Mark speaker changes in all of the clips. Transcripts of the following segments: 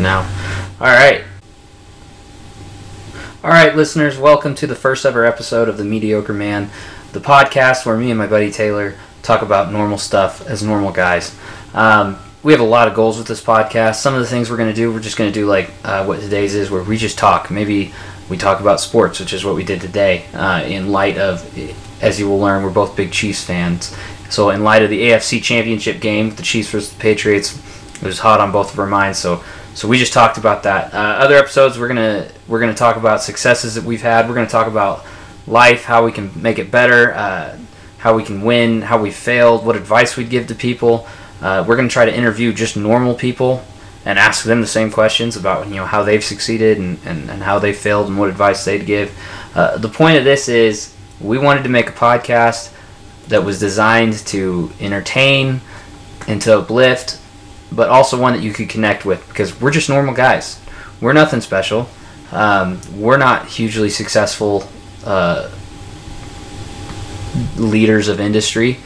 Speaker 1: now. All right. All right, listeners, welcome to the first ever episode of The Mediocre Man, the podcast where me and my buddy Taylor talk about normal stuff as normal guys. Um, we have a lot of goals with this podcast. Some of the things we're going to do, we're just going to do like uh, what today's is, where we just talk. Maybe we talk about sports, which is what we did today, uh, in light of, as you will learn, we're both big Chiefs fans. So, in light of the AFC Championship game, the Chiefs versus the Patriots, it was hot on both of our minds. So, so we just talked about that. Uh, other episodes, we're gonna we're gonna talk about successes that we've had. We're gonna talk about life, how we can make it better, uh, how we can win, how we failed, what advice we'd give to people. Uh, we're gonna try to interview just normal people and ask them the same questions about you know how they've succeeded and, and, and how they failed and what advice they'd give. Uh, the point of this is we wanted to make a podcast that was designed to entertain and to uplift but also one that you could connect with because we're just normal guys. We're nothing special. Um, we're not hugely successful uh, leaders of industry,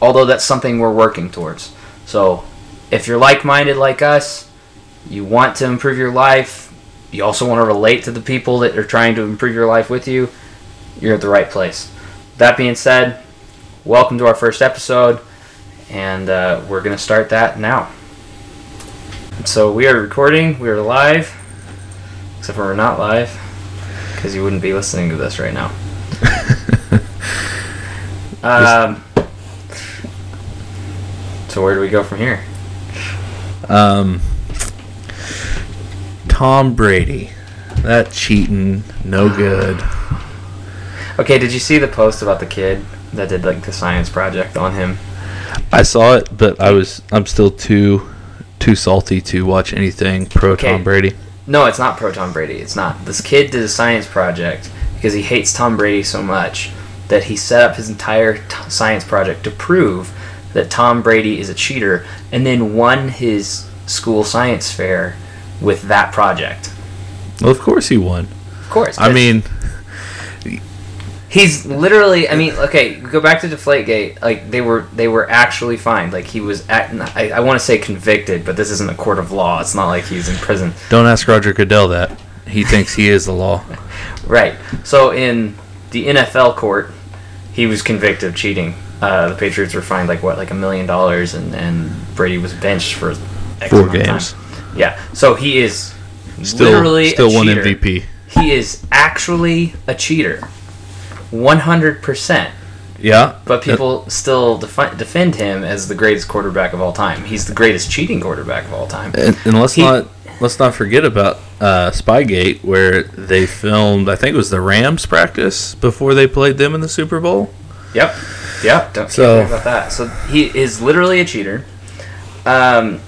Speaker 1: although that's something we're working towards. So, if you're like minded like us, you want to improve your life, you also want to relate to the people that are trying to improve your life with you, you're at the right place. That being said, welcome to our first episode, and uh, we're going to start that now. So we are recording. We are live, except for we're not live, because you wouldn't be listening to this right now. um. So where do we go from here?
Speaker 2: Um, Tom Brady, that cheating, no good.
Speaker 1: Okay, did you see the post about the kid that did like the science project on him?
Speaker 2: I saw it, but I was I'm still too too salty to watch anything pro
Speaker 1: Okay.
Speaker 2: Tom Brady.
Speaker 1: No, it's not pro Tom Brady. It's not. This kid did a science project because he hates Tom Brady so much that he set up his entire t- science project to prove that Tom Brady is a cheater and then won his school science fair with that project.
Speaker 2: Well, of course he won.
Speaker 1: Of course.
Speaker 2: I mean,
Speaker 1: he's literally I mean, okay, go back to Deflategate. Like they were they were actually fined. Like he was at I, I want to say convicted, but this isn't a court of law. It's not like he's in prison.
Speaker 2: don't ask Roger Goodell that. He thinks he is the law.
Speaker 1: Right. So in the NFL court, he was convicted of cheating. Uh, the Patriots were fined like what, like a million dollars, and and Brady was benched for X
Speaker 2: Four games.
Speaker 1: Yeah. So he is
Speaker 2: Still,
Speaker 1: literally
Speaker 2: still one
Speaker 1: cheater.
Speaker 2: MVP.
Speaker 1: He is actually a cheater, one hundred percent.
Speaker 2: Yeah,
Speaker 1: But people still defi- defend him as the greatest quarterback of all time. He's the greatest cheating quarterback of all time.
Speaker 2: And, and let's
Speaker 1: He-
Speaker 2: not let's not forget about uh, Spygate, where they filmed. I think it was the Rams practice before they played them in the Super Bowl.
Speaker 1: Yep. Yep. Don't
Speaker 2: So-
Speaker 1: so, about that. So he is literally a cheater. Um,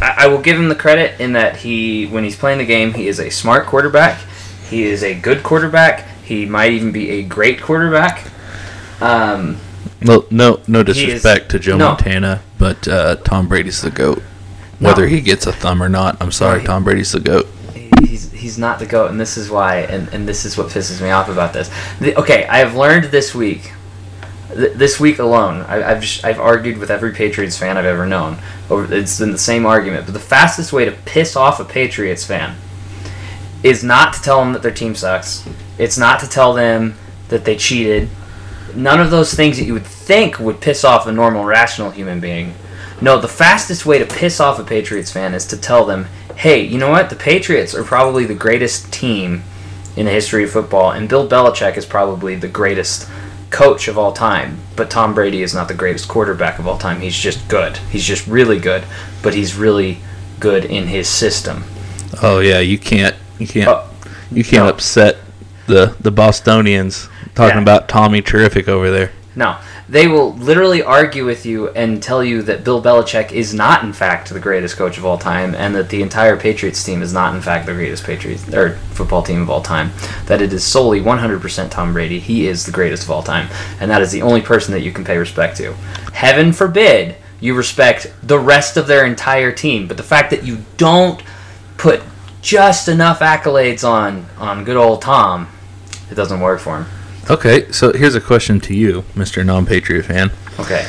Speaker 1: I, I will give him the credit in that he, when he's playing the game, he is a smart quarterback. He is a good quarterback. He might even be a great quarterback. Um,
Speaker 2: No, no, no
Speaker 1: He is-
Speaker 2: disrespect to Joe
Speaker 1: no.
Speaker 2: Montana, but uh, Tom Brady's the goat. Whether
Speaker 1: No.
Speaker 2: he gets a thumb or not, I'm sorry,
Speaker 1: Right.
Speaker 2: Tom Brady's the goat.
Speaker 1: he's he's not the goat, and this is why, and, and this is what pisses me off about this. The, okay, I have learned this week, th- this week alone, I, I've just, I've argued with every Patriots fan I've ever known. Over it's been the same argument, but the fastest way to piss off a Patriots fan is not to tell them that their team sucks. It's not to tell them that they cheated. None of those things that you would think would piss off a normal, rational human being. No, the fastest way to piss off a Patriots fan is to tell them, hey, you know what? The Patriots are probably the greatest team in the history of football, and Bill Belichick is probably the greatest coach of all time. But Tom Brady is not the greatest quarterback of all time. He's just good. He's just really good, but he's really good in his system.
Speaker 2: Oh yeah, you can't, you can't,
Speaker 1: Oh,
Speaker 2: you can't
Speaker 1: no.
Speaker 2: upset the the Bostonians talking
Speaker 1: Yeah.
Speaker 2: about Tommy Terrific over there.
Speaker 1: No, they will literally argue with you and tell you that Bill Belichick is not, in fact, the greatest coach of all time, and that the entire Patriots team is not, in fact, the greatest Patriots or football team of all time. That it is solely 100% Tom Brady. He is the greatest of all time, and that is the only person that you can pay respect to. Heaven forbid you respect the rest of their entire team, but the fact that you don't put just enough accolades on on good old Tom, it doesn't work for him.
Speaker 2: Okay, so here's a question to you, Mr. Non-Patriot fan.
Speaker 1: Okay.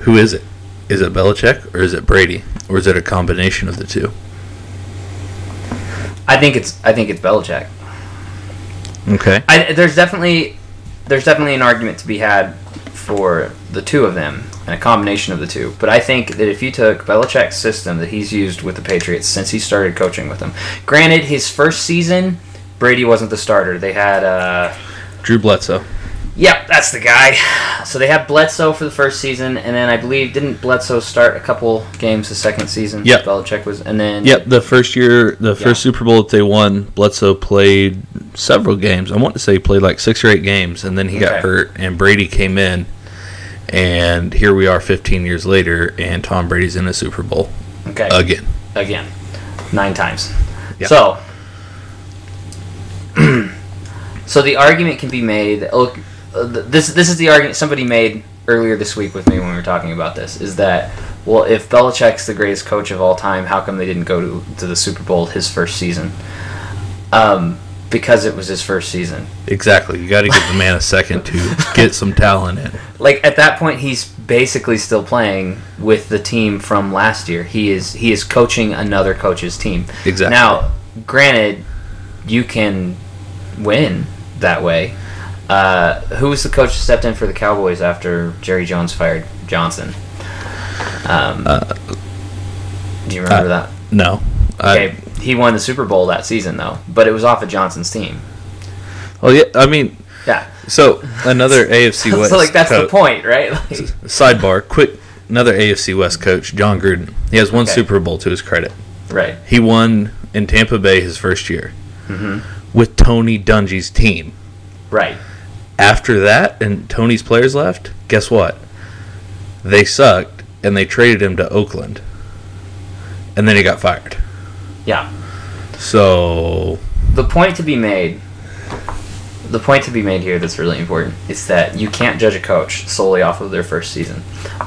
Speaker 2: Who is it? Is it Belichick or is it Brady or is it a combination of the two?
Speaker 1: I think it's I think it's Belichick.
Speaker 2: Okay.
Speaker 1: I, there's definitely there's definitely an argument to be had for the two of them and a combination of the two. But I think that if you took Belichick's system that he's used with the Patriots since he started coaching with them, granted his first season Brady wasn't the starter. They had uh,
Speaker 2: Drew Bledsoe.
Speaker 1: Yep, that's the guy. So they had Bledsoe for the first season, and then I believe didn't Bledsoe start a couple games the second season?
Speaker 2: Yep.
Speaker 1: Belichick was, and then
Speaker 2: Yep, the first year, the first Super Bowl that they won, Bledsoe played several games. I want to say he played like six or eight games, and then he got hurt, and Brady came in, and here we are 15 years later, and Tom Brady's in a Super Bowl
Speaker 1: okay
Speaker 2: again.
Speaker 1: again nine times.
Speaker 2: Yeah.
Speaker 1: So, so the argument can be made. Look, uh, this this is the argument somebody made earlier this week with me when we were talking about this. Is that well, if Belichick's the greatest coach of all time, how come they didn't go to to the Super Bowl his first season? Um, because it was his first season.
Speaker 2: Exactly. You got to give the man a second to get some talent in.
Speaker 1: like at that point he's basically still playing with the team from last year. He is he is coaching another coach's team.
Speaker 2: Exactly.
Speaker 1: Now, granted, you can win that way. Uh, who was the coach that stepped in for the Cowboys after Jerry Jones fired Johnson? Um, uh, do you remember
Speaker 2: uh,
Speaker 1: that?
Speaker 2: No.
Speaker 1: Okay,
Speaker 2: I,
Speaker 1: he won the Super Bowl that season though, but it was off of Johnson's team.
Speaker 2: well, yeah. I mean,
Speaker 1: Yeah,
Speaker 2: so another AFC West.
Speaker 1: so like that's the
Speaker 2: coach-
Speaker 1: point, right? Like,
Speaker 2: Sidebar, quick. Another AFC West coach, Jon Gruden. He has one
Speaker 1: Okay.
Speaker 2: Super Bowl to his credit.
Speaker 1: right.
Speaker 2: He won in Tampa Bay his first year
Speaker 1: hmm
Speaker 2: with Tony Dungy's team.
Speaker 1: Right.
Speaker 2: After that, and Tony's players left, guess what? They sucked, and they traded him to Oakland. And then he got fired.
Speaker 1: Yeah.
Speaker 2: So,
Speaker 1: the point to be made the point to be made here that's really important is that you can't judge a coach solely off of their first season.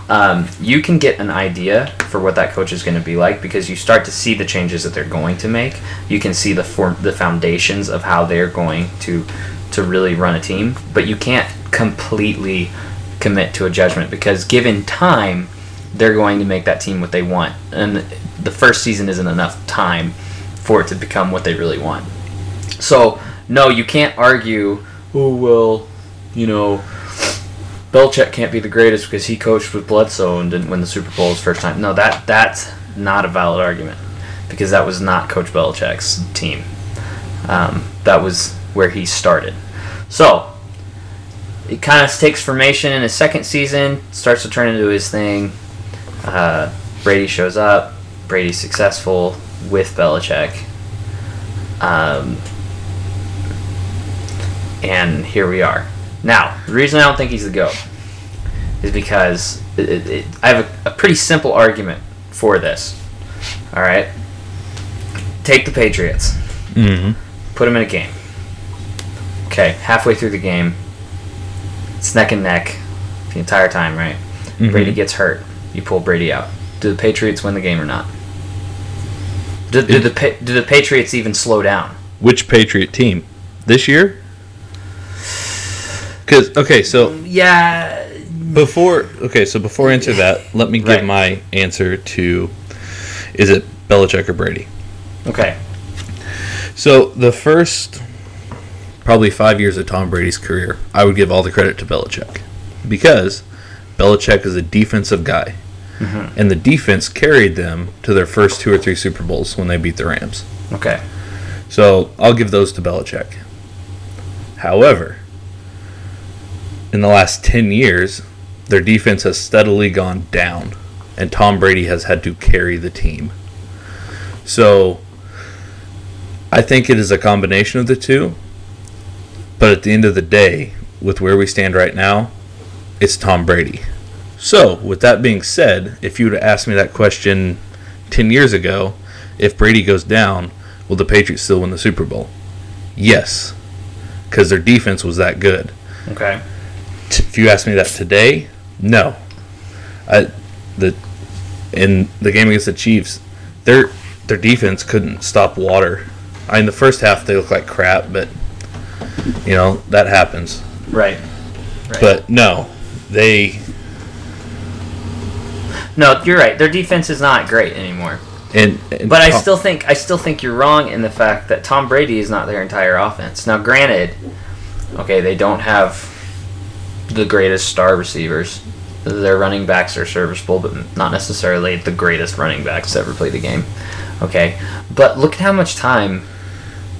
Speaker 1: Um, you can get an idea for what that coach is going to be like because you start to see the changes that they're going to make. You can see the form the foundations of how they're going to to really run a team but you can't completely commit to a judgment because given time they're going to make that team what they want. And the first season isn't enough time for it to become what they really want so no, you can't argue. Oh well, you know, Belichick can't be the greatest because he coached with Bledsoe and didn't win the Super Bowl his first time. No, that that's not a valid argument because that was not Coach Belichick's team. Um, that was where he started. So it kind of takes formation in his second season, starts to turn into his thing. Uh, Brady shows up. Brady's successful with Belichick. Um, and here we are. Now, the reason I don't think he's the GOAT is because it, it, it- I have a, a pretty simple argument for this. All right? Take the Patriots,
Speaker 2: mhm.
Speaker 1: put them in a game. Okay, halfway through the game, it's neck and neck the entire time, right?
Speaker 2: Mhm.
Speaker 1: Brady gets hurt. You pull Brady out. Do the Patriots win the game or not? Do,
Speaker 2: It-
Speaker 1: the, do the Patriots even slow down?
Speaker 2: which Patriot team? This year? Because, okay, so mm,
Speaker 1: Yeah,
Speaker 2: Before okay, so before I answer that, let me give
Speaker 1: Right.
Speaker 2: my answer to is it Belichick or Brady?
Speaker 1: Okay.
Speaker 2: So the first probably five years of Tom Brady's career, I would give all the credit to Belichick. Because Belichick is a defensive guy. Mm-hmm. And the defense carried them to their first two or three Super Bowls when they beat the Rams.
Speaker 1: Okay.
Speaker 2: So I'll give those to Belichick. However, in the last 10 years, their defense has steadily gone down, and Tom Brady has had to carry the team. So I think it is a combination of the two. But at the end of the day, with where we stand right now, it's Tom Brady. So, with that being said, if you would have asked me that question 10 years ago, if Brady goes down, will the Patriots still win the Super Bowl? Yes, because their defense was that good.
Speaker 1: Okay.
Speaker 2: T- If you ask me that today, no. I, the in the game against the Chiefs, their their defense couldn't stop water. I mean, the first half they looked like crap, but you know that happens.
Speaker 1: Right. Right.
Speaker 2: But no, they
Speaker 1: no, you're right. Their defense is not great anymore.
Speaker 2: And, and
Speaker 1: But I
Speaker 2: Tom-
Speaker 1: still think I still think you're wrong in the fact that Tom Brady is not their entire offense. Now, granted, okay, they don't have the greatest star receivers. Their running backs are serviceable, but not necessarily the greatest running backs to ever play the game. Okay, but look at how much time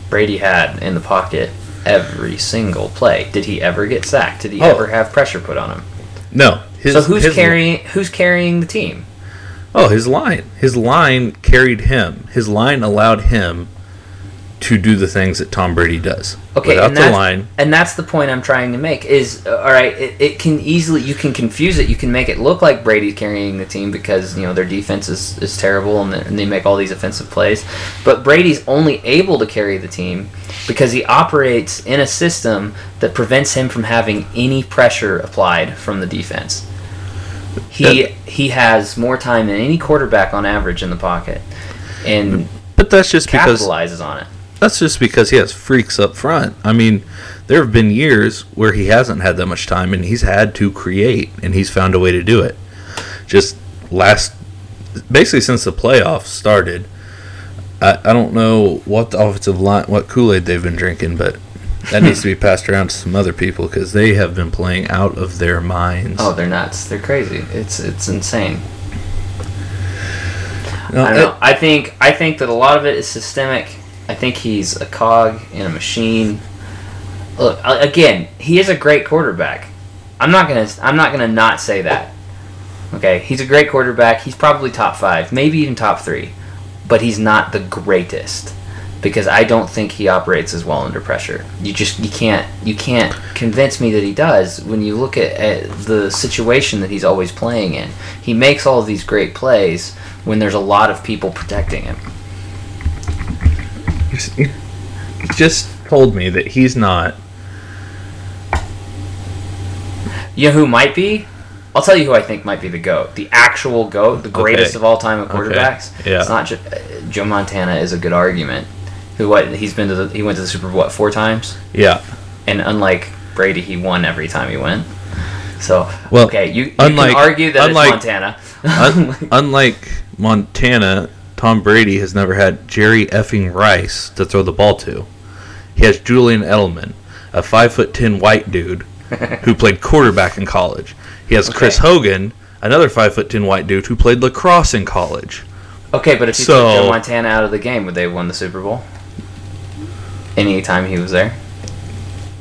Speaker 1: Brady had in the pocket every single play. Did he ever get sacked? Did he
Speaker 2: Oh.
Speaker 1: ever have pressure put on him?
Speaker 2: no. His,
Speaker 1: so who's carrying who's carrying the team?
Speaker 2: Oh, his line. His line carried him. His line allowed him to do the things that Tom Brady does.
Speaker 1: Okay,
Speaker 2: Without
Speaker 1: and
Speaker 2: the line,
Speaker 1: and that's the point I'm trying to make. Is uh, all right. It, it can easily you can confuse it. You can make it look like Brady's carrying the team because you know their defense is, is terrible and, they- and they make all these offensive plays. But Brady's only able to carry the team because he operates in a system that prevents him from having any pressure applied from the defense. He he has more time than any quarterback on average in the pocket, and
Speaker 2: but that's just because
Speaker 1: capitalizes on it.
Speaker 2: that's just because he has freaks up front. I mean, there have been years where he hasn't had that much time and he's had to create and he's found a way to do it. Just last basically since the playoffs started, I, I don't know what the offensive line what Kool-Aid they've been drinking, but that needs to be passed around to some other people because they have been playing out of their minds.
Speaker 1: Oh, they're nuts. They're crazy. It's it's insane.
Speaker 2: No,
Speaker 1: I don't
Speaker 2: it-
Speaker 1: know. I think I think that a lot of it is systemic. I think he's a cog in a machine. Look again, he is a great quarterback. I'm not gonna I'm not gonna not say that. Okay, he's a great quarterback. He's probably top five, maybe even top three, but he's not the greatest because I don't think he operates as well under pressure. You just you can't you can't convince me that he does when you look at, at the situation that he's always playing in. He makes all of these great plays when there's a lot of people protecting him.
Speaker 2: You just told me that he's not.
Speaker 1: You know who might be? I'll tell you who I think might be the goat, the actual goat, the greatest
Speaker 2: Okay.
Speaker 1: of all time of
Speaker 2: Okay.
Speaker 1: quarterbacks.
Speaker 2: Yeah.
Speaker 1: It's not just uh, Joe Montana is a good argument. Who what he's been to the he went to the Super Bowl what four times,
Speaker 2: Yeah.
Speaker 1: and unlike Brady, he won every time he went. So
Speaker 2: Well,
Speaker 1: okay, you, you
Speaker 2: unlike-
Speaker 1: can argue that
Speaker 2: unlike-
Speaker 1: it's Montana.
Speaker 2: Un- unlike Montana, Tom Brady has never had Jerry effing Rice to throw the ball to. He has Julian Edelman, a five foot ten white dude who played quarterback in college. He has Chris Hogan, another five foot ten white dude who played lacrosse in college.
Speaker 1: okay, but if you
Speaker 2: So-
Speaker 1: took Montana out of the game, would they have won the Super Bowl? Any time he was there?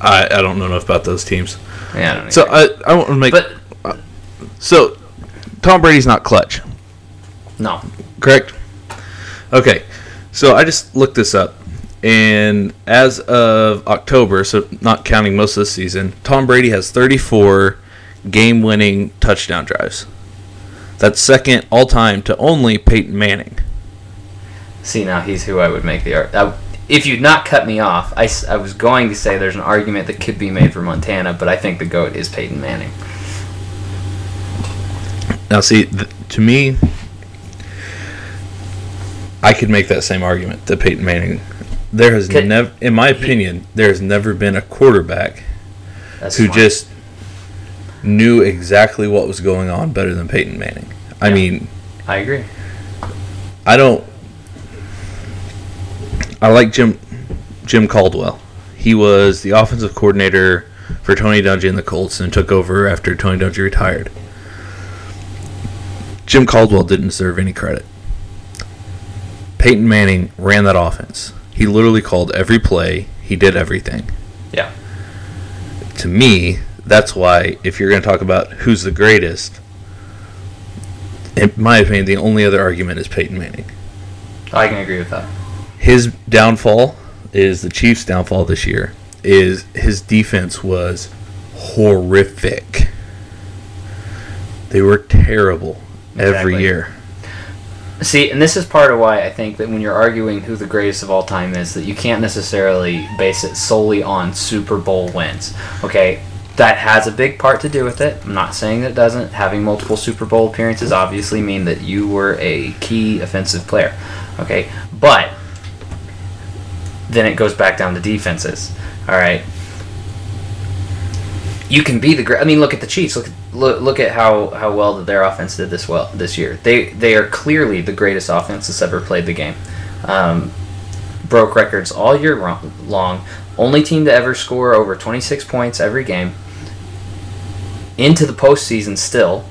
Speaker 2: I, I don't know enough about those teams.
Speaker 1: Yeah, I don't
Speaker 2: So. I, I want to make
Speaker 1: but uh,
Speaker 2: so Tom Brady's not clutch.
Speaker 1: no,
Speaker 2: correct? Okay, so I just looked this up, and as of October, so not counting most of the season, Tom Brady has 34 game-winning touchdown drives. That's second all time to only Peyton Manning.
Speaker 1: See, now he's who I would make the argument. If you'd not cut me off, I was going to say there's an argument that could be made for Montana, but I think the GOAT is Peyton Manning.
Speaker 2: Now, see, th- to me, I could make that same argument to Peyton Manning. There has never, in my opinion, there has never been a quarterback who
Speaker 1: fine.
Speaker 2: just knew exactly what was going on better than Peyton Manning. I
Speaker 1: Yeah.
Speaker 2: mean,
Speaker 1: I agree.
Speaker 2: I don't. I like Jim Jim Caldwell. He was the offensive coordinator for Tony Dungy and the Colts and took over after Tony Dungy retired. Jim Caldwell didn't deserve any credit. Peyton Manning ran that offense. He literally called every play. He did everything.
Speaker 1: Yeah.
Speaker 2: To me, that's why if you're going to talk about who's the greatest, in my opinion, the only other argument is Peyton Manning.
Speaker 1: I can agree with that.
Speaker 2: His downfall is the Chiefs' downfall this year. Is his defense was horrific. They were terrible every
Speaker 1: Exactly.
Speaker 2: year.
Speaker 1: See, and this is part of why I think that when you're arguing who the greatest of all time is, that you can't necessarily base it solely on Super Bowl wins. Okay, that has a big part to do with it. I'm not saying that it doesn't. Having multiple Super Bowl appearances obviously mean that you were a key offensive player. Okay, but then it goes back down to defenses. All right. You can be the great. I mean, look at the Chiefs. Look, at, look look at how, how well that their offense did this well this year. They they are clearly the greatest offense that's ever played the game. Um, broke records all year long. Only team to ever score over 26 points every game. Into the postseason still,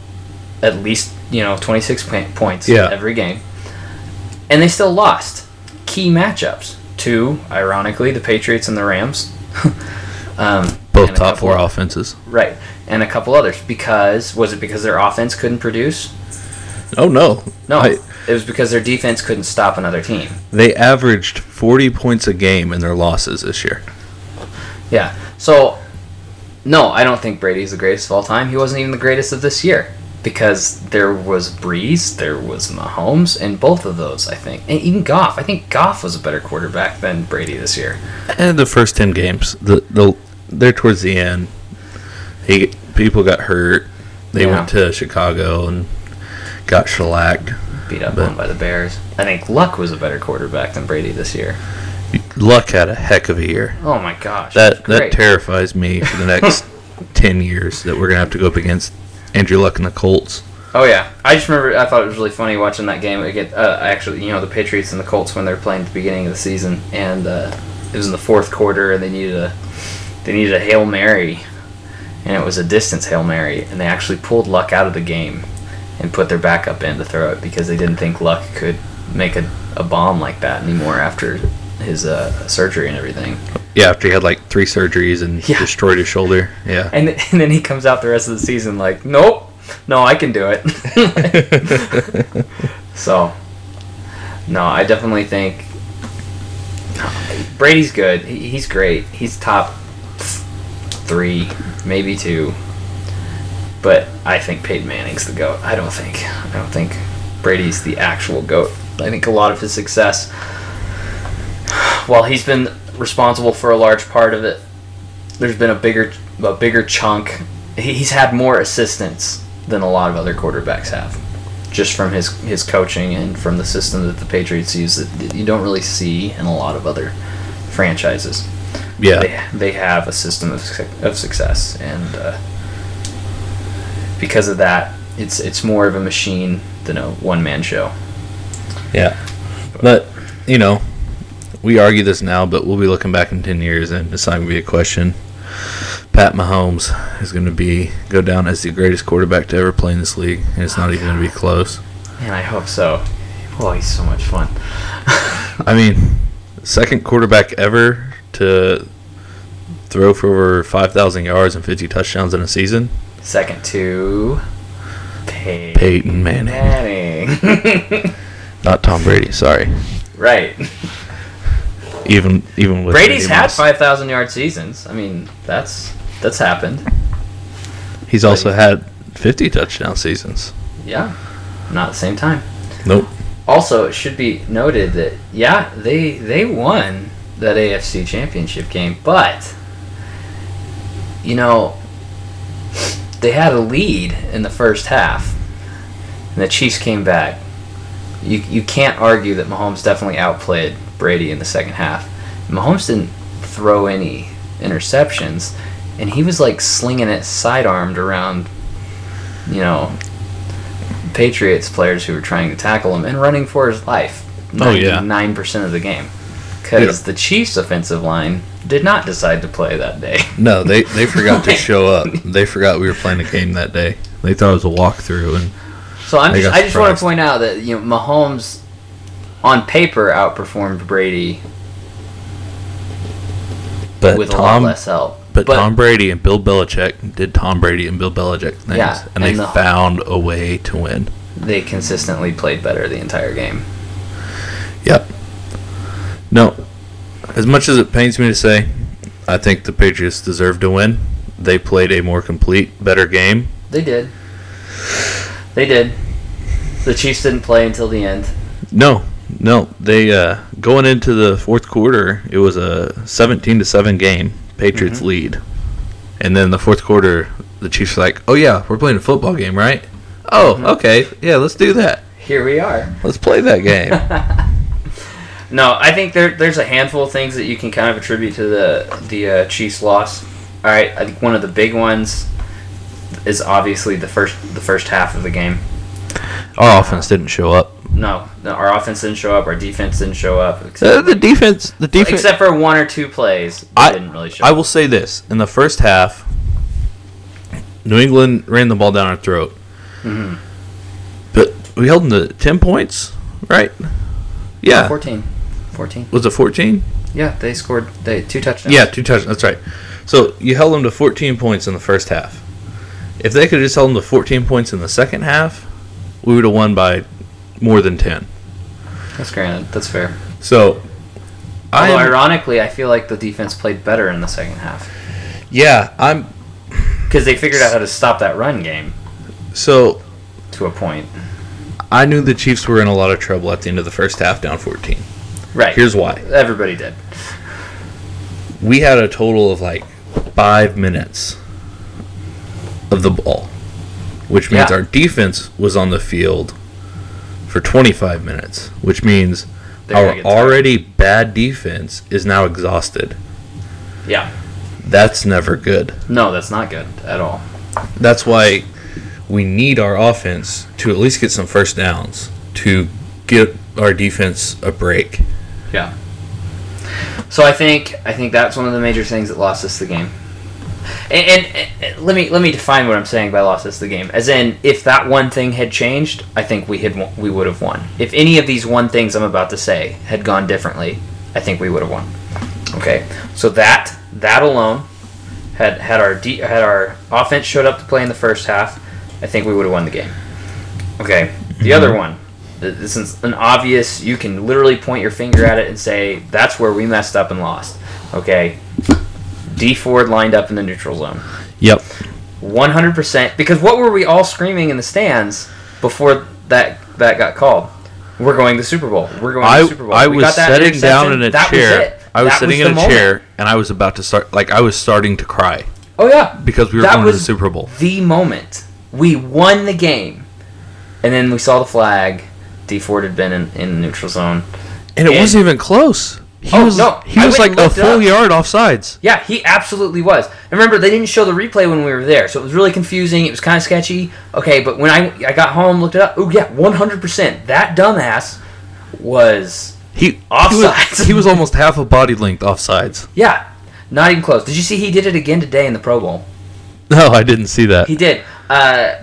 Speaker 1: at least you know 26 points
Speaker 2: Yeah.
Speaker 1: every game, and they still lost key matchups to ironically the Patriots and the Rams. um,
Speaker 2: Both top four
Speaker 1: of-
Speaker 2: offenses.
Speaker 1: Right, and a couple others. Because was it because their offense couldn't produce?
Speaker 2: Oh no,
Speaker 1: No,
Speaker 2: I-
Speaker 1: it was because their defense couldn't stop another team.
Speaker 2: they averaged 40 points a game in their losses this year.
Speaker 1: Yeah. So, no, I don't think Brady's the greatest of all time. He wasn't even the greatest of this year because there was Brees, there was Mahomes, and both of those, I think, and even Goff. I think Goff was a better quarterback than Brady this year.
Speaker 2: And the first 10 games, the the they're towards the end. He people got hurt. They
Speaker 1: Yeah.
Speaker 2: went to Chicago and got shellacked.
Speaker 1: Beat up
Speaker 2: But-
Speaker 1: on by the Bears. I think Luck was a better quarterback than Brady this year.
Speaker 2: Luck had a heck of a year.
Speaker 1: Oh my gosh.
Speaker 2: That that terrifies me for the next 10 years that we're going to have to go up against Andrew Luck and the Colts.
Speaker 1: Oh yeah, I just remember I thought it was really funny watching that game. Uh, actually, you know, the Patriots and the Colts when they were playing at the beginning of the season, and uh, it was in the fourth quarter, and they needed a they needed a hail mary, and it was a distance hail mary, and they actually pulled Luck out of the game and put their backup in to throw it because they didn't think Luck could make a, a bomb like that anymore after his uh, surgery and everything.
Speaker 2: Yeah, after he had like three surgeries and
Speaker 1: Yeah.
Speaker 2: destroyed his shoulder. Yeah.
Speaker 1: And, and then he comes out the rest of the season like, nope, no, I can do it. so, no, I definitely think Brady's good. He's great. He's top three, maybe two. But I think Peyton Manning's the goat. I don't think. I don't think Brady's the actual goat. I think a lot of his success, while he's been responsible for a large part of it, there's been a bigger a bigger chunk. He's had more assistance than a lot of other quarterbacks have, just from his his coaching and from the system that the Patriots use that you don't really see in a lot of other franchises.
Speaker 2: yeah.
Speaker 1: They, they have a system of, of success, and uh, because of that, it's it's more of a machine than a one man show.
Speaker 2: Yeah. But, you know, we argue this now, but we'll be looking back in 10 years and it's not going to be a question. Pat Mahomes is going to be go down as the greatest quarterback to ever play in this league, and it's not even going to be close.
Speaker 1: And I hope so. Oh, he's so much fun.
Speaker 2: I mean, second quarterback ever to throw for over 5,000 yards and 50 touchdowns in a season.
Speaker 1: Second to Pey-
Speaker 2: Peyton Manning.
Speaker 1: Manning.
Speaker 2: Not Tom Brady, sorry.
Speaker 1: right.
Speaker 2: Even even with
Speaker 1: Brady's
Speaker 2: Randy
Speaker 1: had five thousand yard seasons. I mean, that's that's happened.
Speaker 2: He's also had 50 touchdown seasons.
Speaker 1: Yeah, not at the same time.
Speaker 2: Nope.
Speaker 1: Also, it should be noted that yeah, they they won that AFC Championship game, but you know they had a lead in the first half, and the Chiefs came back. You you can't argue that Mahomes definitely outplayed Brady in the second half. Mahomes didn't throw any interceptions, and he was like slinging it sidearmed around, you know, Patriots players who were trying to tackle him and running for his life.
Speaker 2: Oh, yeah.
Speaker 1: nine percent of the game, because the Chiefs' offensive line did not decide to play that day.
Speaker 2: No, they, they forgot to show up. They forgot we were playing a game that day. They thought it was a walkthrough, and
Speaker 1: So I'm just, I just want to point out that you know Mahomes, on paper, outperformed Brady
Speaker 2: but
Speaker 1: with a lot
Speaker 2: Tom,
Speaker 1: less help.
Speaker 2: but, Tom Brady and Bill Belichick did Tom Brady and Bill Belichick things,
Speaker 1: Yeah,
Speaker 2: and they
Speaker 1: the-
Speaker 2: found a way to win.
Speaker 1: they consistently played better the entire game.
Speaker 2: Yep. No, as much as it pains me to say, I think the Patriots deserve to win. They played a more complete, better game.
Speaker 1: They did. They did. The Chiefs didn't play until the end.
Speaker 2: No, no, they uh, going into the fourth quarter, it was a seventeen to seven game. Patriots
Speaker 1: Mhm.
Speaker 2: lead, and then the fourth quarter, the Chiefs are like, "Oh yeah, we're playing a football game, right? Oh,
Speaker 1: Mhm.
Speaker 2: okay, yeah, let's do that.
Speaker 1: Here we are.
Speaker 2: Let's play that game."
Speaker 1: no, I think there there's a handful of things that you can kind of attribute to the the uh, Chiefs loss. All right, I think one of the big ones, is obviously the first the first half of the game.
Speaker 2: Our offense didn't show up.
Speaker 1: No, no our offense didn't show up. Our defense didn't show up.
Speaker 2: Uh,
Speaker 1: Except,
Speaker 2: the defense, the defense.
Speaker 1: except for one or two plays,
Speaker 2: I
Speaker 1: didn't really show
Speaker 2: I
Speaker 1: up.
Speaker 2: will say this: in the first half, New England ran the ball down our throat,
Speaker 1: Mhm.
Speaker 2: but we held them to ten points, right? Yeah,
Speaker 1: 14. 14.
Speaker 2: was it fourteen?
Speaker 1: Yeah, they scored they two touchdowns.
Speaker 2: Yeah, two touchdowns. That's right. So you held them to 14 points in the first half. If they could have just held them to 14 points in the second half, we would have won by more than 10.
Speaker 1: That's granted. That's fair.
Speaker 2: So,
Speaker 1: Although,
Speaker 2: I'm,
Speaker 1: ironically, I feel like the defense played better in the second half
Speaker 2: yeah, I'm
Speaker 1: because they figured out how to stop that run game
Speaker 2: so
Speaker 1: to a point.
Speaker 2: I knew the Chiefs were in a lot of trouble at the end of the first half, down 14.
Speaker 1: Right.
Speaker 2: Here's why:
Speaker 1: Everybody did.
Speaker 2: we had a total of like five minutes of the ball, which means
Speaker 1: Yeah.
Speaker 2: our defense was on the field for 25 minutes, which means
Speaker 1: They're
Speaker 2: our already bad defense is now exhausted.
Speaker 1: Yeah.
Speaker 2: That's never good.
Speaker 1: No, that's not good at all.
Speaker 2: That's why we need our offense to at least get some first downs to get our defense a break.
Speaker 1: Yeah. So I think I think that's one of the major things that lost us the game. And, and, and let me let me define what I'm saying by lost us the game. As in, if that one thing had changed, I think we had we would have won. If any of these one things I'm about to say had gone differently, I think we would have won. Okay, so that that alone had had our de- had our offense showed up to play in the first half, I think we would have won the game. Okay, the other mm-hmm. one. th- This is an obvious. You can literally point your finger at it and say that's where we messed up and lost. Okay, Dee Ford lined up in the neutral zone.
Speaker 2: Yep.
Speaker 1: 100% because what were we all screaming in the stands before that that got called we're going to the super bowl we're going to the super bowl
Speaker 2: I
Speaker 1: We
Speaker 2: was
Speaker 1: got that
Speaker 2: sitting down in a
Speaker 1: That was
Speaker 2: chair.
Speaker 1: it.
Speaker 2: I was
Speaker 1: That
Speaker 2: sitting
Speaker 1: was
Speaker 2: in a
Speaker 1: moment.
Speaker 2: chair and I was about to start like I was starting to cry
Speaker 1: oh yeah
Speaker 2: because we were
Speaker 1: That
Speaker 2: going to the Super Bowl.
Speaker 1: the moment we won the game and then we saw the flag Dee Ford had been in, in the neutral zone
Speaker 2: And it
Speaker 1: And-
Speaker 2: wasn't even close. He
Speaker 1: Oh,
Speaker 2: was
Speaker 1: no,
Speaker 2: he
Speaker 1: I
Speaker 2: was like a full
Speaker 1: up.
Speaker 2: yard offsides.
Speaker 1: yeah he absolutely was and remember they didn't show the replay when we were there so it was really confusing it was kind of sketchy okay but when I, I got home looked it up oh yeah 100% that dumbass was
Speaker 2: He he
Speaker 1: Offsides.
Speaker 2: was, he was almost half a body length offsides.
Speaker 1: Yeah, not even close. Did you see he did it again today in the Pro Bowl?
Speaker 2: No, I didn't see that.
Speaker 1: He did. Uh,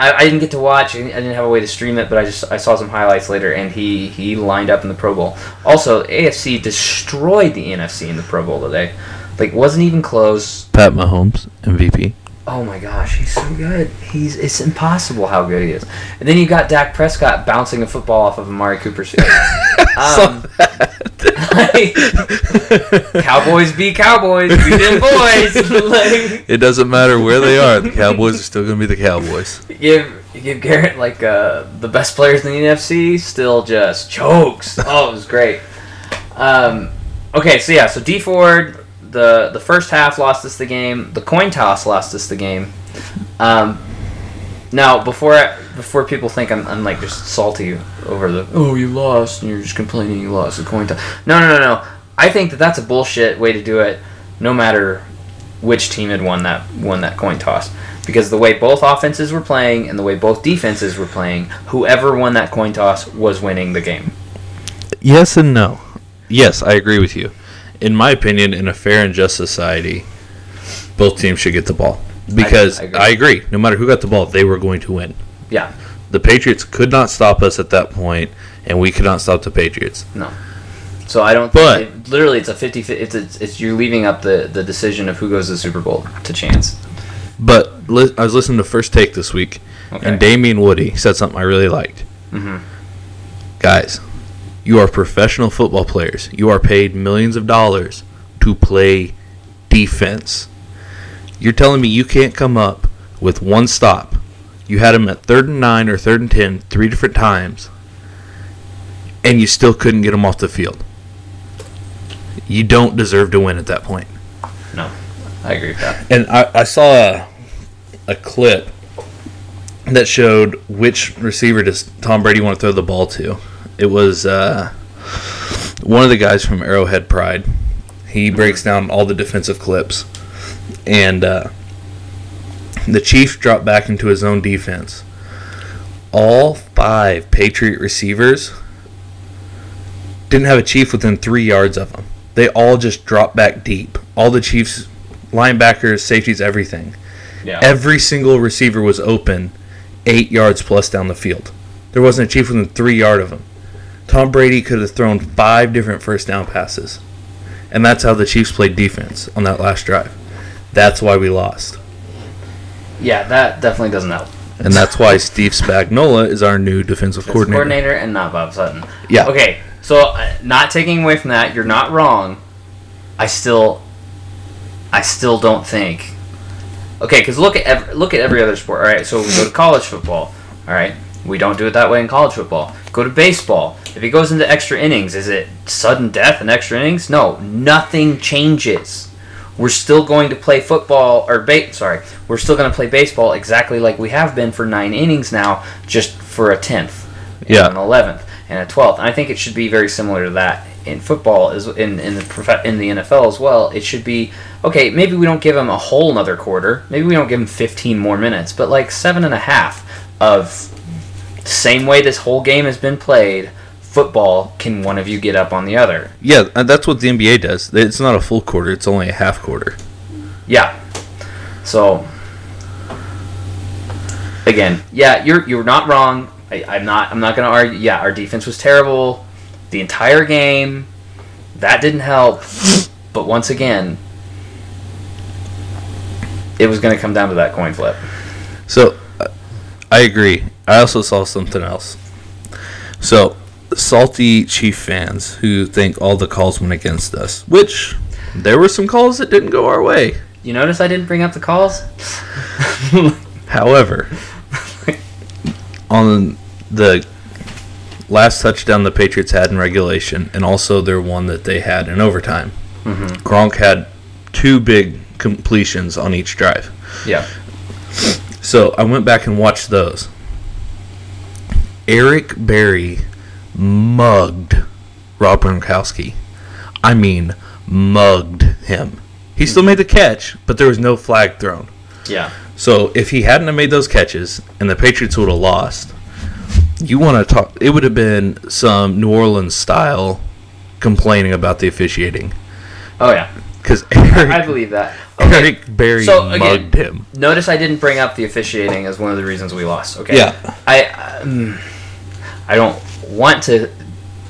Speaker 1: I, I didn't get to watch. I didn't have a way to stream it, but I just I saw some highlights later, and he he lined up in the Pro Bowl. Also, AFC destroyed the NFC in the Pro Bowl today. Like wasn't even close.
Speaker 2: Pat Mahomes MVP.
Speaker 1: Oh my gosh, he's so good. He's it's impossible how good he is. And then you got Dak Prescott bouncing a football off of Amari Cooper's face. Um, like, Cowboys be Cowboys, be them boys. like,
Speaker 2: it doesn't matter where they are. The Cowboys are still going to be the Cowboys.
Speaker 1: you give you give Garrett like uh, the best players in the NFC, still just chokes. Oh, it was great. Um, okay, so yeah, so Dee Ford, the the first half lost us the game. The coin toss lost us the game. Um, now before I, before people think I'm, I'm like just salty over the oh you lost and you're just complaining you lost the coin toss. No no no no. I think that that's a bullshit way to do it. No matter which team had won that won that coin toss because the way both offenses were playing and the way both defenses were playing, whoever won that coin toss was winning the game.
Speaker 2: Yes and no. Yes, I agree with you. In my opinion, in a fair and just society, both teams should get the ball. Because
Speaker 1: I
Speaker 2: I
Speaker 1: agree.
Speaker 2: agree. No matter who got the ball, they were going to win.
Speaker 1: Yeah,
Speaker 2: The Patriots could not stop us at that point, and we could not stop the Patriots.
Speaker 1: no. So I don't.
Speaker 2: But-
Speaker 1: think it, literally, it's a 50 It's, it's it's you're leaving up the the decision of who goes to the Super Bowl to chance.
Speaker 2: But li- I was listening to First Take this week,
Speaker 1: Okay.
Speaker 2: and Damien Woody said something I really liked.
Speaker 1: hmm
Speaker 2: Guys, you are professional football players. You are paid millions of dollars to play defense. You're telling me you can't come up with one stop. You had him at third and nine or third and ten three different times, and you still couldn't get him off the field. You don't deserve to win at that point.
Speaker 1: No, I agree with that.
Speaker 2: And I, I saw a, a clip that showed which receiver does Tom Brady want to throw the ball to. It was uh, one of the guys from Arrowhead Pride. He breaks down all the defensive clips, and uh, The Chief dropped back into his own defense. All five Patriot receivers didn't have a Chief within three yards of them. They all just dropped back deep. All the Chiefs, linebackers, safeties, everything.
Speaker 1: Yeah.
Speaker 2: Every single receiver was open eight yards plus down the field. There wasn't a Chief within three yard of him. Tom Brady could have thrown five different first down passes. And that's how the Chiefs played defense on that last drive. That's why we lost.
Speaker 1: yeah, that definitely doesn't help.
Speaker 2: And that's why Steve Spagnuolo is our new defensive coordinator.
Speaker 1: coordinator and not Bob Sutton.
Speaker 2: Yeah.
Speaker 1: Okay, so uh, not taking away from that, you're not wrong. I still, I still don't think. Okay, because look at every, look at every other sport. All right, so we go to college football. All right, we don't do it that way in college football. Go to baseball. If it goes into extra innings, is it sudden death in extra innings? No, nothing changes. We're still going to play football or ba- sorry, we're still going to play baseball exactly like we have been for nine innings now, just for a tenth, and
Speaker 2: Yeah.
Speaker 1: an eleventh, and a twelfth. And I think it should be very similar to that in football, as in in the prof- in the NFL as well. It should be okay. Maybe we don't give them a whole another quarter. Maybe we don't give them fifteen more minutes, but like seven and a half of the same way this whole game has been played. Football, can one of you get up on the other?
Speaker 2: Yeah, that's what the NBA does. It's not a full quarter, it's only a half quarter.
Speaker 1: Yeah. So again, yeah, you're you're not wrong. I, I'm not I'm not gonna argue. Yeah, our defense was terrible the entire game. That didn't help. But once again, it was gonna come down to that coin flip.
Speaker 2: So, uh, I agree. I also saw something else. So, salty Chief fans who think all the calls went against us, which there were some calls that didn't go our way.
Speaker 1: You notice I didn't bring up the calls?
Speaker 2: However, on the last touchdown the Patriots had in regulation, and also their one that they had in overtime, mm-hmm. Gronk had two big completions on each drive.
Speaker 1: yeah.
Speaker 2: So I went back and watched those. Eric Berry mugged Rob Gronkowski. I mean, mugged him. He still made the catch, but there was no flag thrown.
Speaker 1: Yeah.
Speaker 2: So if he hadn't have made those catches and the Patriots would have lost, you want to talk? It would have been some New Orleans style complaining about the officiating
Speaker 1: Oh yeah.
Speaker 2: because
Speaker 1: I believe that.
Speaker 2: Eric Berry
Speaker 1: So, again,
Speaker 2: mugged him.
Speaker 1: Notice I didn't bring up the officiating as one of the reasons we lost. Okay.
Speaker 2: Yeah.
Speaker 1: I um, I don't want to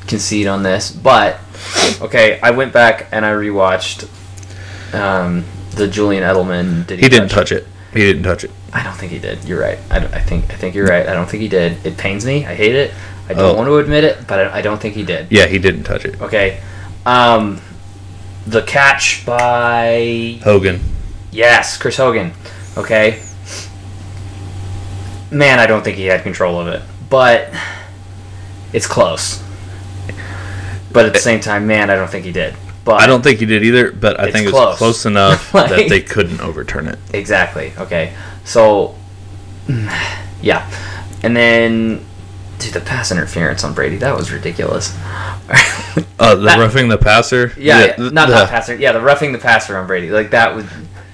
Speaker 1: concede on this, but okay, I went back and I rewatched um, the Julian Edelman. Did
Speaker 2: He didn't touch it. He didn't touch it.
Speaker 1: I don't think he did. You're right. I, I think I think you're right. I don't think he did. It pains me. I hate it. I don't
Speaker 2: Oh.
Speaker 1: want to admit it, but I, I don't think he did.
Speaker 2: Yeah, he didn't touch it.
Speaker 1: Okay. Um, the catch by
Speaker 2: Hogan.
Speaker 1: Yes, Chris Hogan. Okay. Man, I don't think he had control of it, but it's close. But at the same time, man, I don't think he did. But
Speaker 2: I don't think he did either, but I think it
Speaker 1: close.
Speaker 2: was close enough
Speaker 1: Like-
Speaker 2: that they couldn't overturn it.
Speaker 1: exactly. Okay, so yeah, and then dude, the pass interference on Brady that was ridiculous.
Speaker 2: Uh, the
Speaker 1: That-
Speaker 2: roughing the passer.
Speaker 1: yeah, yeah,
Speaker 2: the,
Speaker 1: not
Speaker 2: the,
Speaker 1: passer. Yeah, the roughing the passer on Brady like that would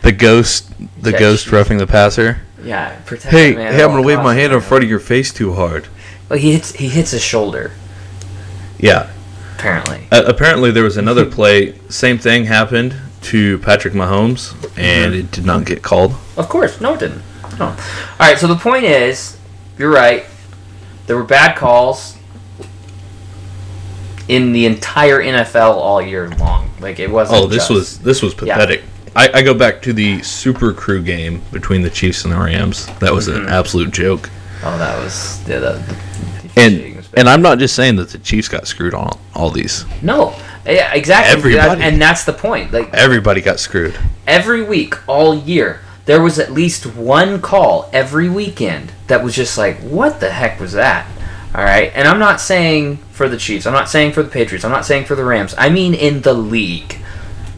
Speaker 2: the ghost. The
Speaker 1: Yeah,
Speaker 2: ghost roughing the passer.
Speaker 1: yeah protect.
Speaker 2: Hey,
Speaker 1: man
Speaker 2: hey! I'm gonna wave my hand in front of your face too hard.
Speaker 1: Well, he hits he hits his shoulder
Speaker 2: Yeah.
Speaker 1: apparently.
Speaker 2: Uh, apparently, there was another play. Same thing happened to Patrick Mahomes, and
Speaker 1: Mm-hmm.
Speaker 2: it did not get called.
Speaker 1: Of course, no, it didn't. No. All right. So the point is, you're right. There were bad calls in the entire NFL all year long. Like it wasn't.
Speaker 2: Oh, this
Speaker 1: just-
Speaker 2: was this was
Speaker 1: Yeah.
Speaker 2: pathetic. I, I go back to the Super Crew game between the Chiefs and the Rams. That was
Speaker 1: Mm-hmm.
Speaker 2: an absolute joke.
Speaker 1: Oh, that was yeah. The, the
Speaker 2: And
Speaker 1: officiating was bad.
Speaker 2: and I'm not just saying that the Chiefs got screwed on all, all these.
Speaker 1: no, yeah, exactly.
Speaker 2: Everybody.
Speaker 1: and that's the point. Like
Speaker 2: Everybody got screwed.
Speaker 1: every week, all year, there was at least one call every weekend that was just like, what the heck was that? All right. And I'm not saying for the Chiefs, I'm not saying for the Patriots, I'm not saying for the Rams. I mean in the league.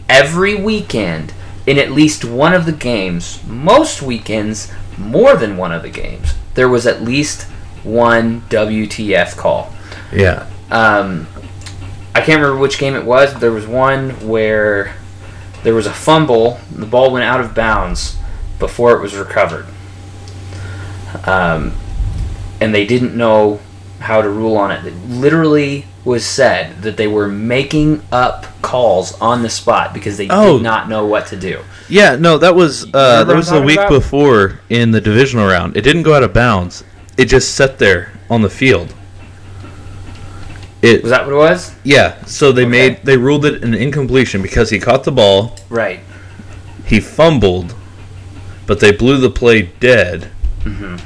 Speaker 1: Every weekend, in at least one of the games, most weekends, more than one of the games, there was at least one WTF call.
Speaker 2: Yeah.
Speaker 1: Um, I can't remember which game it was, but there was one where there was a fumble. The ball went out of bounds before it was recovered. um, and they didn't know how to rule on it. It literally was said that they were making up calls on the spot because they
Speaker 2: Oh.
Speaker 1: did not know what to do.
Speaker 2: Yeah, no, that was uh, that was the week
Speaker 1: about?
Speaker 2: before in the divisional round. It didn't go out of bounds. It just sat there on the field. It
Speaker 1: Was that what it was?
Speaker 2: yeah. So they made they ruled it an incompletion because he caught the ball,
Speaker 1: Right.
Speaker 2: he fumbled, but they blew the play dead.
Speaker 1: Mm-hmm.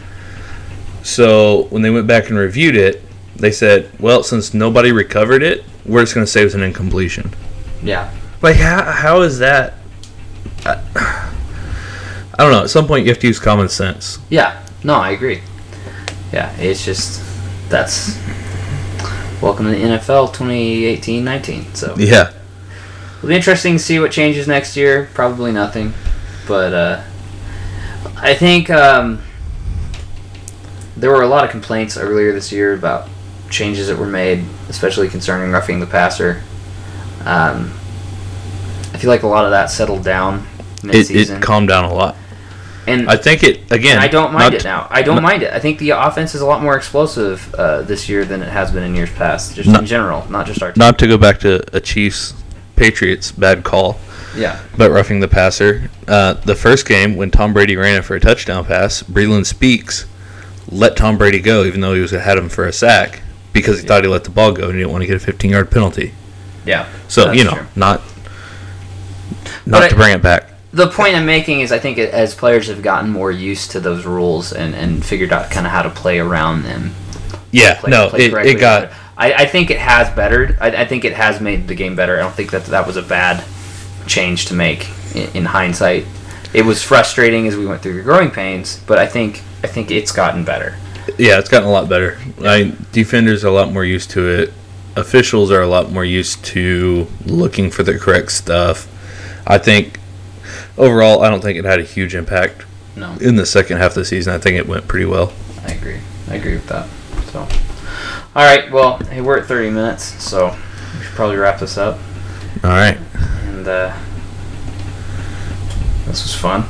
Speaker 2: So when they went back and reviewed it, they said, "Well, since nobody recovered it, we're just going to say it was an incompletion."
Speaker 1: Yeah.
Speaker 2: Like how how is that? I, I don't know. At some point, you have to use common sense.
Speaker 1: Yeah. No, I agree. Yeah, it's just that's welcome to the NFL 2018-19. So
Speaker 2: Yeah,
Speaker 1: it'll be interesting to see what changes next year. Probably nothing, but uh, I think um, there were a lot of complaints earlier this year about changes that were made, especially concerning roughing the passer. Um, I feel like a lot of that settled down
Speaker 2: it, it calmed down a lot.
Speaker 1: And
Speaker 2: I think it again.
Speaker 1: I don't mind it now. I don't
Speaker 2: not-
Speaker 1: mind it. I think the offense is a lot more explosive uh, this year than it has been in years past, just
Speaker 2: Not-
Speaker 1: in general, not just our team.
Speaker 2: Not to go back to a Chiefs Patriots bad call,
Speaker 1: yeah,
Speaker 2: but roughing the passer. Uh, the first game when Tom Brady ran it for a touchdown pass, Breeland Speaks let Tom Brady go, even though he was had him for a sack because he thought he let the ball go and he didn't want to get a 15 yard penalty.
Speaker 1: yeah.
Speaker 2: So you know,
Speaker 1: true.
Speaker 2: not
Speaker 1: But
Speaker 2: not
Speaker 1: I-
Speaker 2: to bring it back.
Speaker 1: The point I'm making is, I think as players have gotten more used to those rules and, and figured out kind of how to play around them.
Speaker 2: Yeah,
Speaker 1: Play,
Speaker 2: no,
Speaker 1: play
Speaker 2: it, it got
Speaker 1: I, I think it has bettered. I, I think it has made the game better. I don't think that that was a bad change to make in, in hindsight. It was frustrating as we went through the growing pains, but I think I think it's gotten better.
Speaker 2: Yeah, it's gotten a lot better. I defenders are a lot more used to it. Officials are a lot more used to looking for the correct stuff. I think overall, I don't think it had a huge impact
Speaker 1: No.
Speaker 2: in the second half of the season. I think it went pretty well.
Speaker 1: I agree. I agree with that. So, all right. Well, hey, we're at 30 minutes, so we should probably wrap this up.
Speaker 2: All right,
Speaker 1: And uh, this was fun.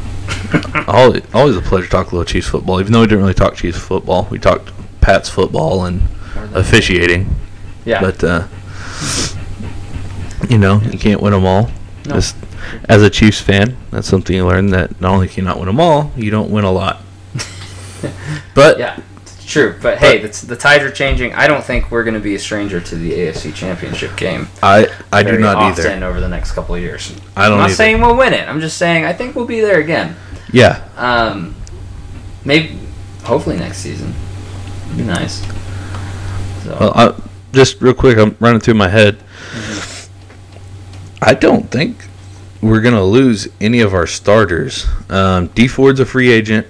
Speaker 2: always, always a pleasure to talk a little Chiefs football. Even though we didn't really talk Chiefs football, we talked Pats football and officiating.
Speaker 1: Yeah.
Speaker 2: But uh, you know, you can't win them all.
Speaker 1: No.
Speaker 2: Just as a Chiefs fan, that's something you learn that not only can you not win them all, you don't win a lot. But
Speaker 1: yeah, it's true. But hey, the, the tides are changing. I don't think we're going to be a stranger to the AFC Championship game.
Speaker 2: I I do not
Speaker 1: often
Speaker 2: either.
Speaker 1: over the next couple of years.
Speaker 2: I don't
Speaker 1: I'm not
Speaker 2: either.
Speaker 1: saying we'll win it. I'm just saying I think we'll be there again.
Speaker 2: Yeah,
Speaker 1: Um, maybe, hopefully next season. It'd be nice. So,
Speaker 2: well, I, just real quick, I'm running through my head. I don't think we're gonna lose any of our starters. Um, Dee Ford's a free agent,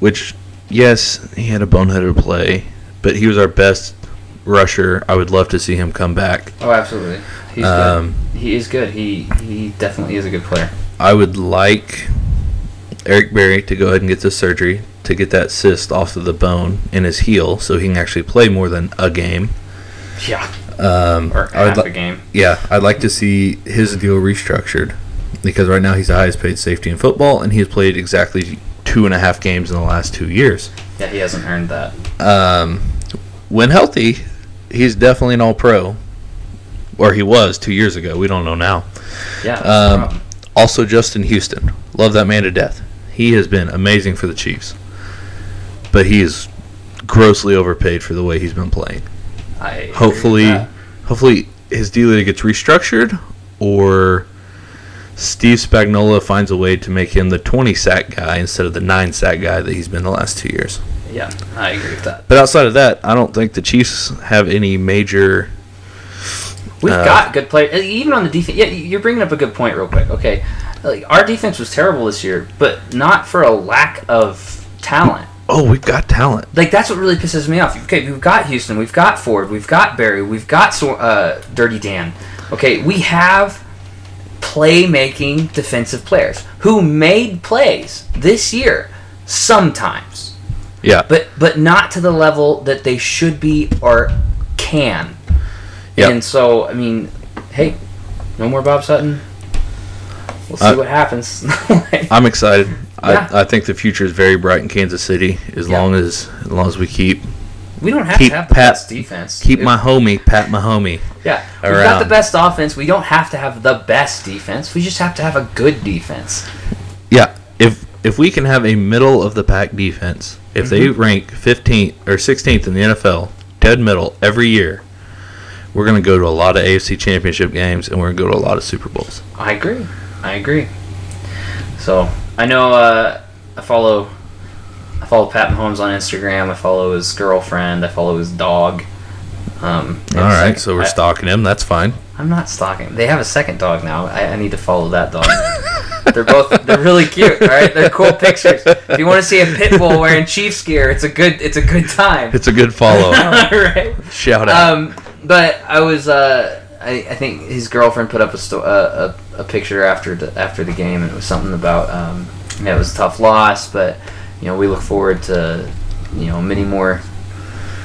Speaker 2: which yes, he had a boneheaded play, but he was our best rusher. I would love to see him come back.
Speaker 1: oh, absolutely. He's
Speaker 2: Um,
Speaker 1: good. He is good. He he definitely is a good player.
Speaker 2: I would like Eric Berry to go ahead and get the surgery to get that cyst off of the bone in his heel, so he can actually play more than a game.
Speaker 1: Yeah.
Speaker 2: Um,
Speaker 1: Or half
Speaker 2: li-
Speaker 1: a game.
Speaker 2: Yeah, I'd like to see his deal restructured because right now he's the highest paid safety in football, and he has played exactly two and a half games in the last two years.
Speaker 1: Yeah, he hasn't earned that.
Speaker 2: Um, when healthy, he's definitely an All Pro, or he was two years ago. We don't know now.
Speaker 1: Yeah.
Speaker 2: Um, also, Justin Houston, love that man to death. He has been amazing for the Chiefs, but he is grossly overpaid for the way he's been playing.
Speaker 1: I
Speaker 2: hopefully hopefully his deal either gets restructured or Steve Spagnuolo finds a way to make him the 20 sack guy instead of the 9 sack guy that he's been the last 2 years.
Speaker 1: Yeah, I agree with that.
Speaker 2: But outside of that, I don't think the Chiefs have any major
Speaker 1: We've
Speaker 2: Uh,
Speaker 1: got good players, even on the defense. Yeah, you're bringing up a good point, real quick. Okay, like our defense was terrible this year, but not for a lack of talent.
Speaker 2: Oh, we've got talent.
Speaker 1: Like that's what really pisses me off. Okay, we've got Houston, we've got Ford, we've got Berry, we've got uh, Dirty Dan. Okay, we have playmaking defensive players who made plays this year sometimes,
Speaker 2: Yeah.
Speaker 1: but but not to the level that they should be or can.
Speaker 2: Yep.
Speaker 1: And so, I mean, hey, no more Bob Sutton. We'll see
Speaker 2: Uh,
Speaker 1: what happens.
Speaker 2: I'm excited.
Speaker 1: Yeah.
Speaker 2: I, I think the future is very bright in Kansas City as
Speaker 1: Yeah.
Speaker 2: long as as long as we keep
Speaker 1: We don't have
Speaker 2: Keep
Speaker 1: to have the
Speaker 2: Pat-
Speaker 1: best defense.
Speaker 2: keep my homie Pat Mahomey.
Speaker 1: Yeah. We've got the best offense. We don't have to have the best defense. We just have to have a good defense.
Speaker 2: Yeah, if if we can have a middle of the pack defense, if they
Speaker 1: Mm-hmm.
Speaker 2: rank 15th or 16th in the NFL, dead middle every year, we're going to go to a lot of AFC Championship games and we're going to go to a lot of Super Bowls.
Speaker 1: I agree. I agree. So I know uh, I follow I follow Pat Mahomes on Instagram. I follow his girlfriend. I follow his dog. Um,
Speaker 2: All right,
Speaker 1: second-
Speaker 2: so we're
Speaker 1: I,
Speaker 2: stalking him. That's fine.
Speaker 1: I'm not stalking. They have a second dog now. I, I need to follow that dog. they're both they're really cute. All right, they're cool pictures. If you want to see a pit bull wearing Chiefs gear, it's a good it's a good time.
Speaker 2: It's a good follow.
Speaker 1: all right.
Speaker 2: Shout out.
Speaker 1: Um, but I was, uh, I, I think his girlfriend put up a, sto- uh, a a picture after the after the game, and it was something about, um, yeah, it was a tough loss, but you know we look forward to, you know, many more,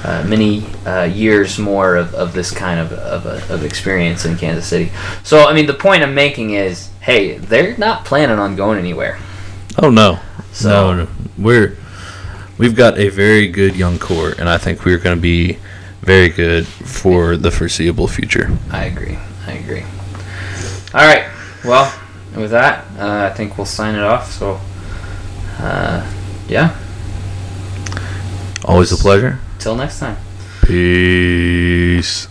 Speaker 1: uh, many uh, years more of, of this kind of of, a, of experience in Kansas City. So I mean, the point I'm making is, hey, they're not planning on going anywhere.
Speaker 2: oh no.
Speaker 1: So-
Speaker 2: no, no. We're we've got a very good young core and I think we're going to be very good for the foreseeable future.
Speaker 1: I agree. I agree. All right. Well, with that, uh, I think we'll sign it off. So, uh, yeah.
Speaker 2: Always a pleasure.
Speaker 1: Till next time.
Speaker 2: Peace.